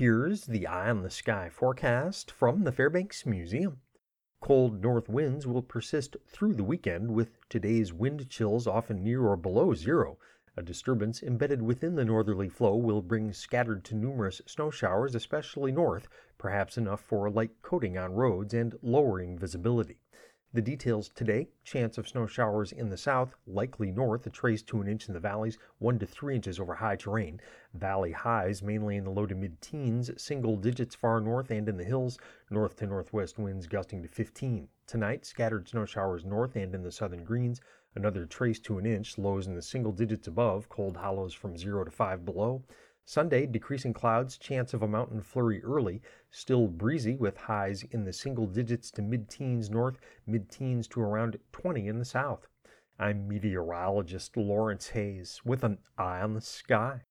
Here's the Eye on the Sky forecast from the Fairbanks Museum. Cold north winds will persist through the weekend, with today's wind chills often near or below zero. A disturbance embedded within the northerly flow will bring scattered to numerous snow showers, especially north, perhaps enough for a light coating on roads and lowering visibility. The details today chance of snow showers in the south, likely north, a trace to an inch in the valleys, one to three inches over high terrain. Valley highs mainly in the low to mid teens, single digits far north and in the hills, north to northwest winds gusting to 15. Tonight, scattered snow showers north and in the southern greens, another trace to an inch, lows in the single digits above, cold hollows from 0 to 5 below. Sunday, decreasing clouds, chance of a mountain flurry early, still breezy with highs in the single digits to mid teens north, mid teens to around 20 in the south. I'm meteorologist Lawrence Hayes with an eye on the sky.